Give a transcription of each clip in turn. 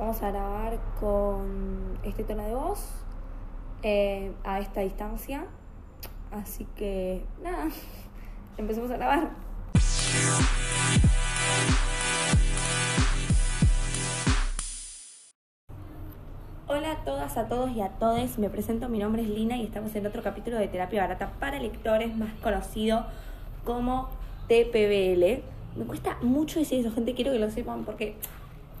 vamos a grabar con este tono de voz eh, a esta distancia. Así que nada, empecemos a grabar. Hola a todas, a todos y a todes. Me presento, mi nombre es Lina y estamos en otro capítulo de Terapia Barata para lectores, más conocido como TPBL. Me cuesta mucho decir eso, gente, quiero que lo sepan porque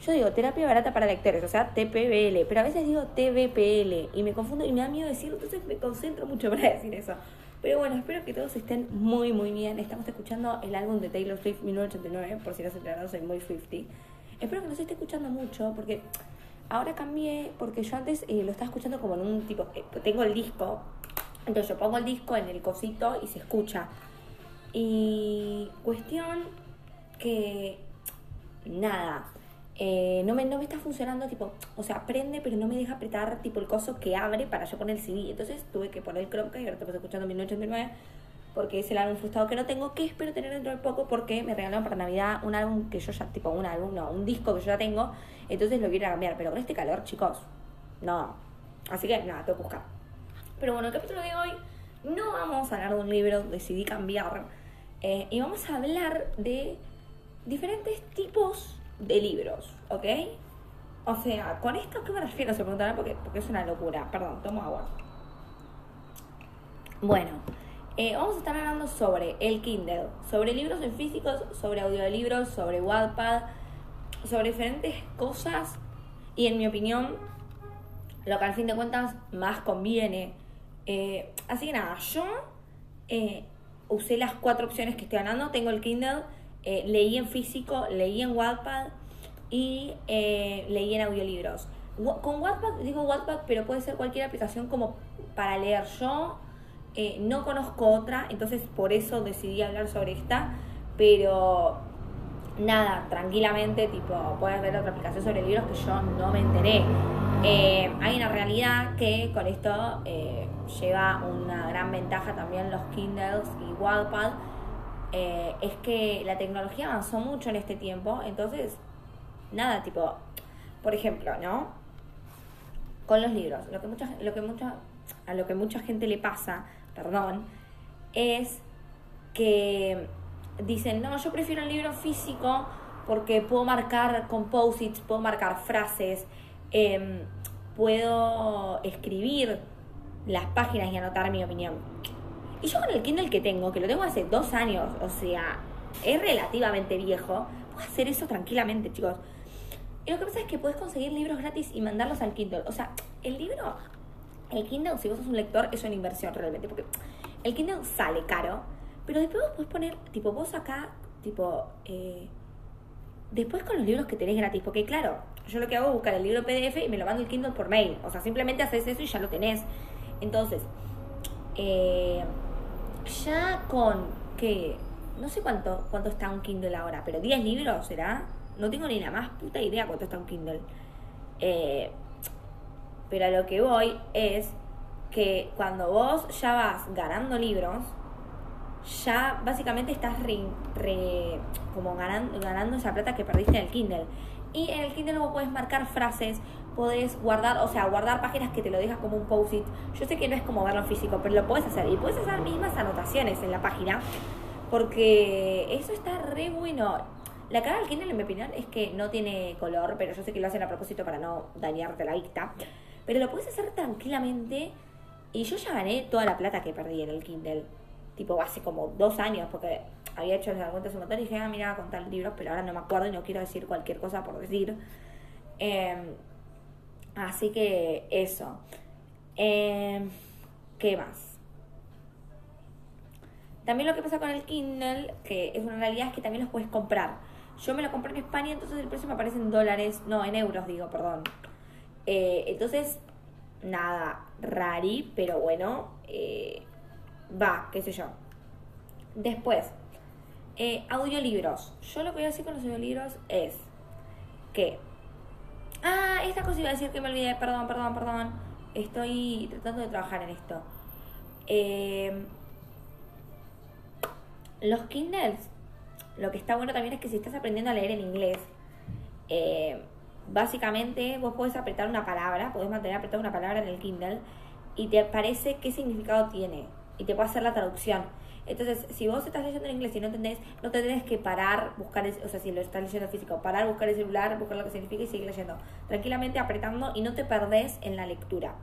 yo digo terapia barata para lectores, o sea, TPBL, pero a veces digo TBPL y me confundo y me da miedo decirlo, entonces me concentro mucho para decir eso. Pero bueno, espero que todos estén muy, muy bien. Estamos escuchando el álbum de Taylor Swift 1989, por si no se enteraron, soy muy Swifty. Espero que nos esté escuchando mucho porque ahora cambié, porque yo antes eh, lo estaba escuchando como en un tipo, eh, tengo el disco, entonces yo pongo el disco en el cosito y se escucha. Y cuestión que nada, eh, no, me, no me está funcionando, tipo, o sea, prende, pero no me deja apretar, tipo, el coso que abre para yo poner el CD. Entonces tuve que poner el Chromecast y ahora estamos escuchando 1989 porque es el álbum frustrado que no tengo, que espero tener dentro de poco porque me regalaron para Navidad un álbum que yo ya, tipo, un álbum, no, un disco que yo ya tengo, entonces lo quiero cambiar. Pero con este calor, chicos, no. Así que nada, tengo que buscar. Pero bueno, el capítulo de hoy no vamos a hablar de un libro, decidí cambiar. Eh, y vamos a hablar de diferentes tipos de libros, ¿ok? O sea, ¿con esto qué me refiero? Se preguntarán porque, porque es una locura. Perdón, tomo agua. Bueno, eh, vamos a estar hablando sobre el Kindle, sobre libros en físicos, sobre audiolibros, sobre Wattpad, sobre diferentes cosas y en mi opinión, lo que al fin de cuentas más conviene. Eh, así que nada, yo eh, usé las cuatro opciones que estoy hablando. Tengo el Kindle eh, leí en físico, leí en Wattpad y eh, leí en audiolibros. Con Wattpad, digo Wattpad, pero puede ser cualquier aplicación como para leer. Yo eh, no conozco otra, entonces por eso decidí hablar sobre esta, pero nada, tranquilamente, tipo, puedes ver otra aplicación sobre libros que yo no me enteré. hay una realidad que con esto lleva una gran ventaja también los Kindles y Wattpad, eh, es que la tecnología avanzó mucho en este tiempo, entonces, nada, tipo, por ejemplo, ¿no? Con los libros, lo que mucha, lo que mucha, a lo que mucha gente le pasa, perdón, es que dicen, no, yo prefiero el libro físico porque puedo marcar composites, puedo marcar frases, em, puedo escribir las páginas y anotar mi opinión. Y yo con el Kindle que tengo, que lo tengo hace dos años, o sea, es relativamente viejo, puedo hacer eso tranquilamente, chicos. Y lo que pasa es que puedes conseguir libros gratis y mandarlos al Kindle. O sea, el libro, el Kindle, si vos sos un lector, es una inversión realmente, porque el Kindle sale caro, pero después vos podés poner, tipo, vos acá, tipo, eh, después con los libros que tenés gratis, porque claro, yo lo que hago es buscar el libro PDF y me lo mando el Kindle por mail. O sea, simplemente haces eso y ya lo tenés. Entonces, eh, ya con que no sé cuánto cuánto está un Kindle ahora, pero 10 libros será. No tengo ni la más puta idea cuánto está un Kindle. Eh, pero a lo que voy es que cuando vos ya vas ganando libros, ya básicamente estás como ganando, ganando esa plata que perdiste en el Kindle. Y en el Kindle vos puedes marcar frases, podés guardar, o sea, guardar páginas que te lo dejas como un post-it. Yo sé que no es como verlo físico, pero lo puedes hacer. Y puedes hacer mismas anotaciones en la página, porque eso está re bueno. La cara del Kindle, en mi opinión, es que no tiene color, pero yo sé que lo hacen a propósito para no dañarte la vista. Pero lo puedes hacer tranquilamente. Y yo ya gané toda la plata que perdí en el Kindle. Tipo, hace como dos años, porque había hecho las cuentas un y dije, ah, mira, contar libros, pero ahora no me acuerdo y no quiero decir cualquier cosa por decir. Eh, Así que eso. Em, ¿Qué más? También lo que pasa con el Kindle, que es una realidad, es que también los puedes comprar. Yo me lo compré en España, entonces el precio me aparece en dólares, no, en euros digo, perdón. Eh, entonces, nada, rari, pero bueno, eh, va, qué sé yo. Después, eh, audiolibros. Yo lo que voy a decir con los audiolibros es que Ah, esta cosa iba a decir que me olvidé, perdón, perdón, perdón. Estoy tratando de trabajar en esto. Eh, los Kindles, lo que está bueno también es que si estás aprendiendo a leer en inglés, eh, básicamente vos podés apretar una palabra, podés mantener apretada una palabra en el Kindle y te parece qué significado tiene y te puede hacer la traducción. Entonces, si vos estás leyendo en inglés y no entendés, no te tenés que parar, buscar, o sea, si lo estás leyendo físico, parar, buscar el celular, buscar lo que significa y seguir leyendo. Tranquilamente apretando y no te perdés en la lectura.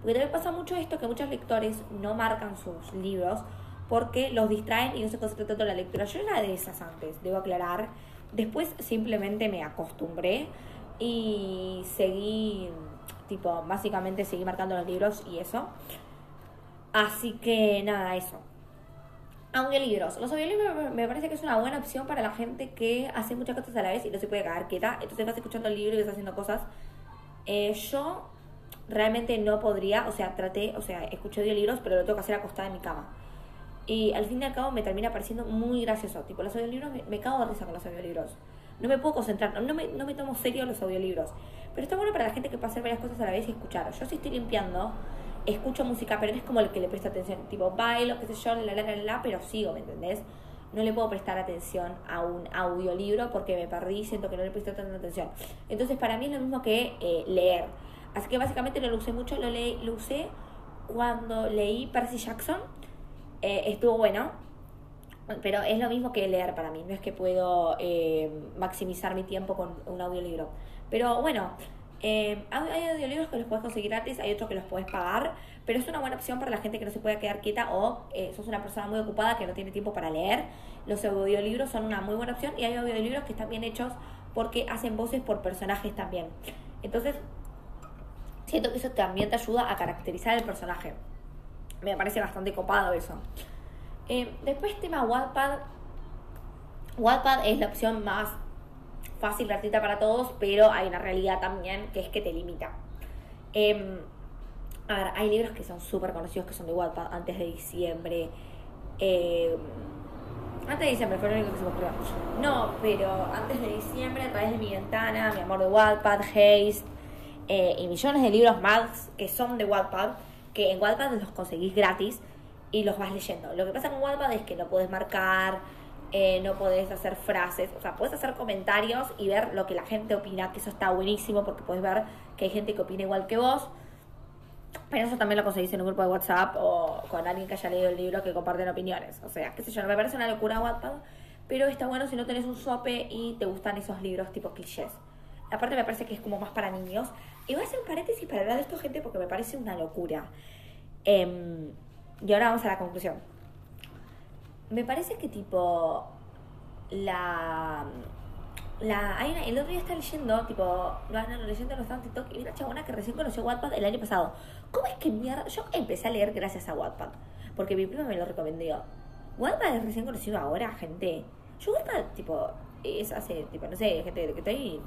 Porque también pasa mucho esto que muchos lectores no marcan sus libros porque los distraen y no se concentran tanto en la lectura. Yo era de esas antes, debo aclarar. Después simplemente me acostumbré y seguí, tipo, básicamente seguí marcando los libros y eso. Así que nada, eso. Audiolibros. Los audiolibros me parece que es una buena opción para la gente que hace muchas cosas a la vez y no se puede quedar quieta. Entonces vas escuchando el libro y vas haciendo cosas. Eh, yo realmente no podría, o sea, traté, o sea, escuché audiolibros, pero lo tengo que hacer acostada en mi cama. Y al fin y al cabo me termina pareciendo muy gracioso. Tipo, los audiolibros, me, me cago de risa con los audiolibros. No me puedo concentrar, no me, no me tomo serio los audiolibros. Pero está bueno para la gente que puede hacer varias cosas a la vez y escuchar. Yo si estoy limpiando, escucho música, pero no es como el que le presta atención. Tipo, bailo, qué sé yo, la, la, la, la, pero sigo, ¿me entendés? No le puedo prestar atención a un audiolibro porque me perdí, siento que no le presto tanta atención. Entonces, para mí es lo mismo que eh, leer. Así que básicamente no lo usé mucho, lo, leí, lo usé cuando leí Percy Jackson. Eh, estuvo bueno, pero es lo mismo que leer para mí. No es que puedo eh, maximizar mi tiempo con un audiolibro. Pero bueno, eh, hay audiolibros que los puedes conseguir gratis, hay otros que los puedes pagar, pero es una buena opción para la gente que no se puede quedar quieta o eh, sos una persona muy ocupada que no tiene tiempo para leer. Los audiolibros son una muy buena opción y hay audiolibros que están bien hechos porque hacen voces por personajes también. Entonces, siento que eso también te ayuda a caracterizar el personaje. Me parece bastante copado eso. Eh, después tema Wattpad. Wattpad es la opción más fácil, gratuita para todos, pero hay una realidad también que es que te limita. Eh, a ver, hay libros que son súper conocidos que son de Wattpad antes de diciembre. Eh, antes de diciembre fue lo único que se me. No, pero antes de diciembre, a través de mi ventana, mi amor de Wattpad, Haze eh, y millones de libros más que son de Wattpad, que en Wattpad los conseguís gratis y los vas leyendo. Lo que pasa con Wattpad es que no puedes marcar, eh, no podés hacer frases, o sea, puedes hacer comentarios y ver lo que la gente opina, que eso está buenísimo porque puedes ver que hay gente que opina igual que vos. Pero eso también lo conseguís en un grupo de WhatsApp o con alguien que haya leído el libro que comparten opiniones. O sea, qué sé yo, no me parece una locura Wattpad, pero está bueno si no tenés un sope y te gustan esos libros tipo clichés. Aparte me parece que es como más para niños. Y voy a hacer un paréntesis para hablar de esto, gente, porque me parece una locura. Eh, y ahora vamos a la conclusión. Me parece que tipo la la hay una, el otro día está leyendo, tipo, no, no, no leyendo los en TikTok y una chabona que recién conoció Wattpad el año pasado. ¿Cómo es que mierda? Yo empecé a leer gracias a Wattpad, porque mi prima me lo recomendó. Wattpad es recién conocido ahora, gente. Yo Wattpad, tipo, es hace, tipo, no sé, gente que estoy,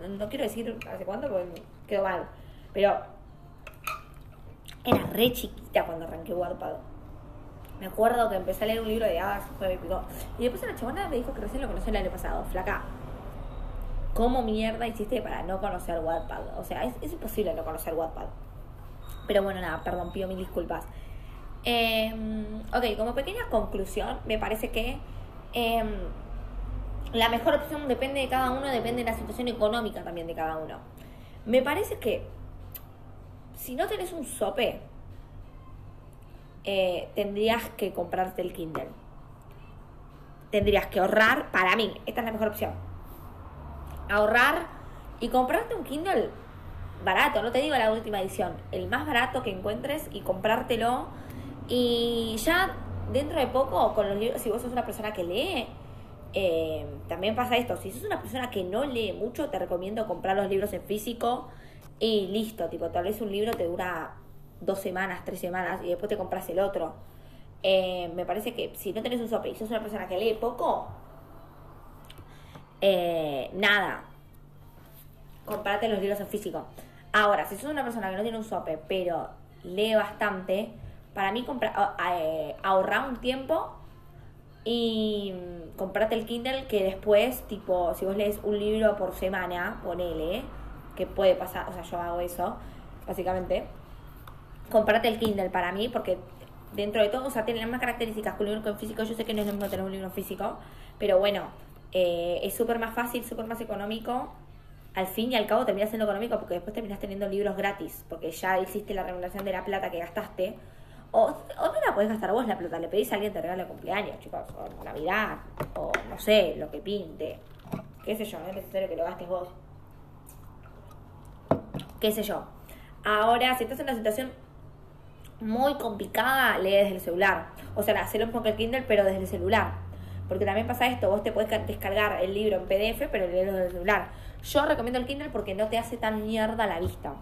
no, no quiero decir hace cuánto porque quedó mal, pero era re chiquita cuando arranqué Wattpad. Me acuerdo que empecé a leer un libro de hadas, fue épico. Y después la chabona me dijo que recién lo conocí el año pasado. Flaca, ¿cómo mierda hiciste para no conocer Wattpad? O sea, es, imposible no conocer Wattpad. Pero bueno, nada, perdón, pido mil disculpas. Eh, ok, como pequeña conclusión, me parece que eh, la mejor opción depende de cada uno, depende de la situación económica también de cada uno. Me parece que si no tenés un sope, eh, tendrías que comprarte el Kindle. Tendrías que ahorrar, para mí, esta es la mejor opción. Ahorrar y comprarte un Kindle barato, no te digo la última edición, el más barato que encuentres y comprártelo. Y ya dentro de poco, con los libros, si vos sos una persona que lee, eh, también pasa esto. Si sos una persona que no lee mucho, te recomiendo comprar los libros en físico y listo. Tipo, tal vez un libro te dura dos semanas, tres semanas y después te compras el otro. Eh, me parece que si no tenés un sope y sos una persona que lee poco, eh, nada, comprate los libros en físico. Ahora, si sos una persona que no tiene un sope, pero lee bastante, para mí compra, eh, ahorrar un tiempo y comprate el Kindle que después, tipo, si vos lees un libro por semana, ponele, que puede pasar, o sea, yo hago eso, básicamente, comprate el Kindle para mí, porque dentro de todo, o sea, tiene las mismas características que un libro físico. Yo sé que no es lo mismo tener un libro físico, pero bueno, eh, es súper más fácil, súper más económico. al fin y al cabo termina siendo económico porque después terminas teniendo libros gratis, porque ya existe la remuneración de la plata que gastaste. O, o no la podés gastar vos la plata, le pedís a alguien te regala cumpleaños, chicos, o Navidad, o no sé, lo que pinte. Qué sé yo, no es necesario que lo gastes vos. Qué sé yo. Ahora, si estás en una situación muy complicada, lee desde el celular. O sea, hacerlo un poco el Kindle, pero desde el celular. Porque también pasa esto, vos te puedes descargar el libro en PDF, pero leerlo desde el celular. Yo recomiendo el Kindle porque no te hace tan mierda la vista.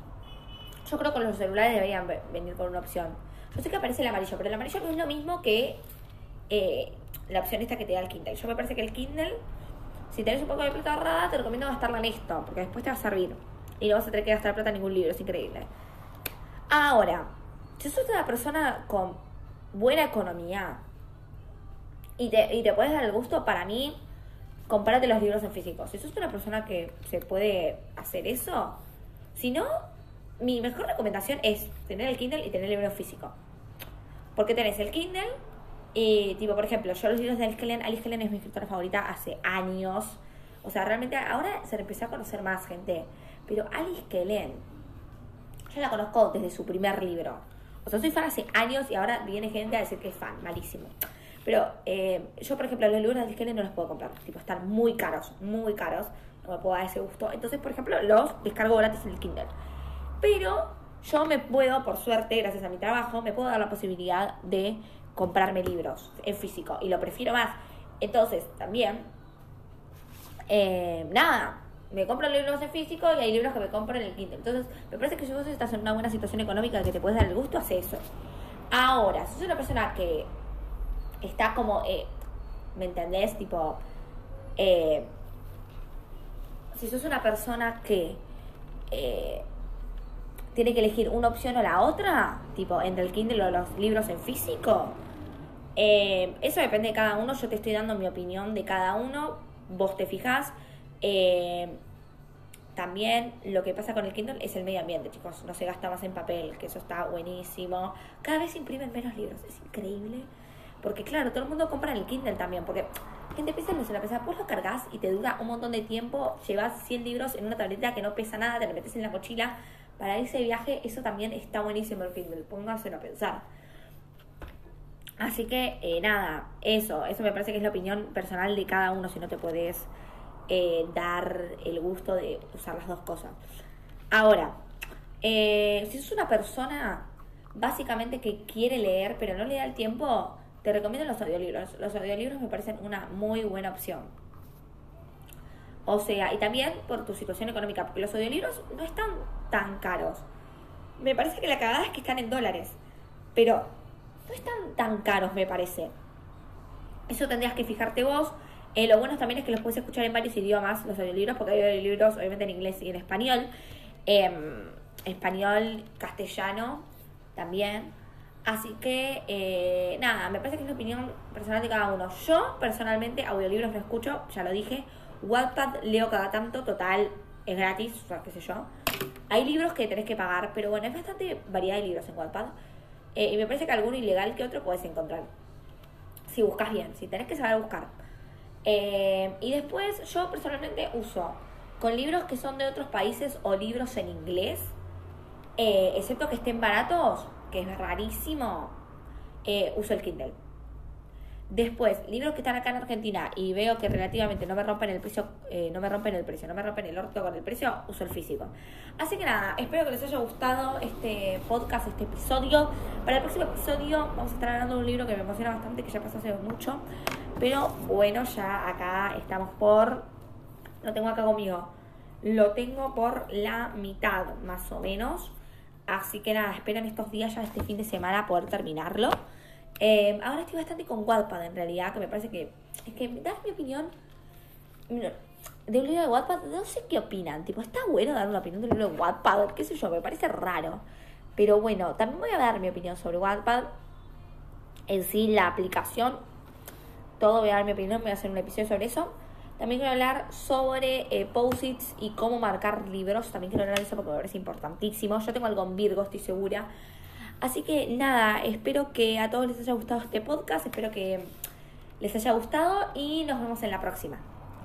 Yo creo que los celulares deberían venir con una opción. Yo sé que aparece el amarillo, pero el amarillo no es lo mismo que eh, la opción esta que te da el Kindle. Yo me parece que el Kindle, si tenés un poco de plata ahorrada, te recomiendo gastarla en esto, porque después te va a servir. Y no vas a tener que gastar plata en ningún libro, es increíble. Ahora, si sos una persona con buena economía y te, y te puedes dar el gusto, para mí, compárate los libros en físico. Si sos una persona que se puede hacer eso, si no, mi mejor recomendación es tener el Kindle y tener el libro físico. Porque tenés el Kindle y, tipo, por ejemplo, yo los libros de Alice Kellen, Alice Kellen es mi escritora favorita hace años. O sea, realmente ahora se empezó a conocer más gente. Pero Alice Kellen, yo la conozco desde su primer libro. O sea, soy fan hace años y ahora viene gente a decir que es fan, malísimo. Pero eh, yo, por ejemplo, los libros de Kellen no los puedo comprar. Tipo, están muy caros, muy caros. No me puedo dar ese gusto. Entonces, por ejemplo, los descargo gratis en el Kindle. Pero yo me puedo, por suerte, gracias a mi trabajo, me puedo dar la posibilidad de comprarme libros en físico. Y lo prefiero más. Entonces, también, eh, nada, me compro libros en físico y hay libros que me compro en el Kindle. Entonces, me parece que si vos estás en una buena situación económica que te puedes dar el gusto, hace eso. Ahora, si sos una persona que está como, eh, ¿me entendés? Tipo, eh, si sos una persona que eh, tiene que elegir una opción o la otra, tipo, entre el Kindle o los libros en físico, eso depende de cada uno. Yo te estoy dando mi opinión de cada uno. Vos te fijás eh, también lo que pasa con el Kindle es el medio ambiente, chicos. No se gasta más en papel, que eso está buenísimo. Cada vez imprimen menos libros, es increíble. Porque claro, todo el mundo compra el Kindle también, porque gente piensa en la pesa, vos lo cargas y te dura un montón de tiempo, llevas 100 libros en una tableta que no pesa nada, te lo metes en la mochila. Para ese viaje, eso también está buenísimo el Kindle, pónganselo a pensar. Así que eh, nada, eso, eso me parece que es la opinión personal de cada uno, si no te puedes eh, dar el gusto de usar las dos cosas. Ahora, eh, si sos una persona básicamente que quiere leer pero no le da el tiempo, te recomiendo los audiolibros. Los audiolibros me parecen una muy buena opción. O sea, y también por tu situación económica, porque los audiolibros no están tan caros. Me parece que la cagada es que están en dólares, pero no están tan caros, me parece. Eso tendrías que fijarte vos. Eh, lo bueno también es que los puedes escuchar en varios idiomas, los audiolibros, porque hay audiolibros obviamente en inglés y en español. Em, español, castellano también. Así que, eh, nada, me parece que es la opinión personal de cada uno. Yo, personalmente, audiolibros no escucho, ya lo dije. Wattpad leo cada tanto, total, es gratis, o sea, qué sé yo. Hay libros que tenés que pagar, pero bueno, es bastante variedad de libros en Wattpad. Eh, y me parece que alguno ilegal que otro puedes encontrar. Si buscas bien, si tenés que saber buscar. Eh, y después yo personalmente uso con libros que son de otros países o libros en inglés, eh, excepto que estén baratos, que es rarísimo, eh, uso el Kindle. Después, libros que están acá en Argentina y veo que relativamente no me rompen el precio, no me rompen el precio, no me rompen el orto con el precio, uso el físico. Así que nada, espero que les haya gustado este podcast, este episodio. Para el próximo episodio vamos a estar hablando de un libro que me emociona bastante, que ya pasó hace mucho. Pero bueno, ya acá estamos por... Lo tengo acá conmigo. Lo tengo por la mitad, más o menos. Así que nada, espero en estos días, ya este fin de semana, poder terminarlo. Eh, ahora estoy bastante con Wattpad en realidad, que me parece que... Es que, das mi opinión? De un libro de Wattpad, no sé qué opinan. Tipo, está bueno dar una opinión de un libro de Wattpad, qué sé yo, me parece raro. Pero bueno, también voy a dar mi opinión sobre Wattpad. En sí, la aplicación todo, voy a dar mi opinión, voy a hacer un episodio sobre eso. También quiero hablar sobre eh, posits y cómo marcar libros. También quiero hablar de eso porque me parece importantísimo. Yo tengo algo en Virgo, estoy segura. Así que nada, espero que a todos les haya gustado este podcast. Espero que les haya gustado y nos vemos en la próxima.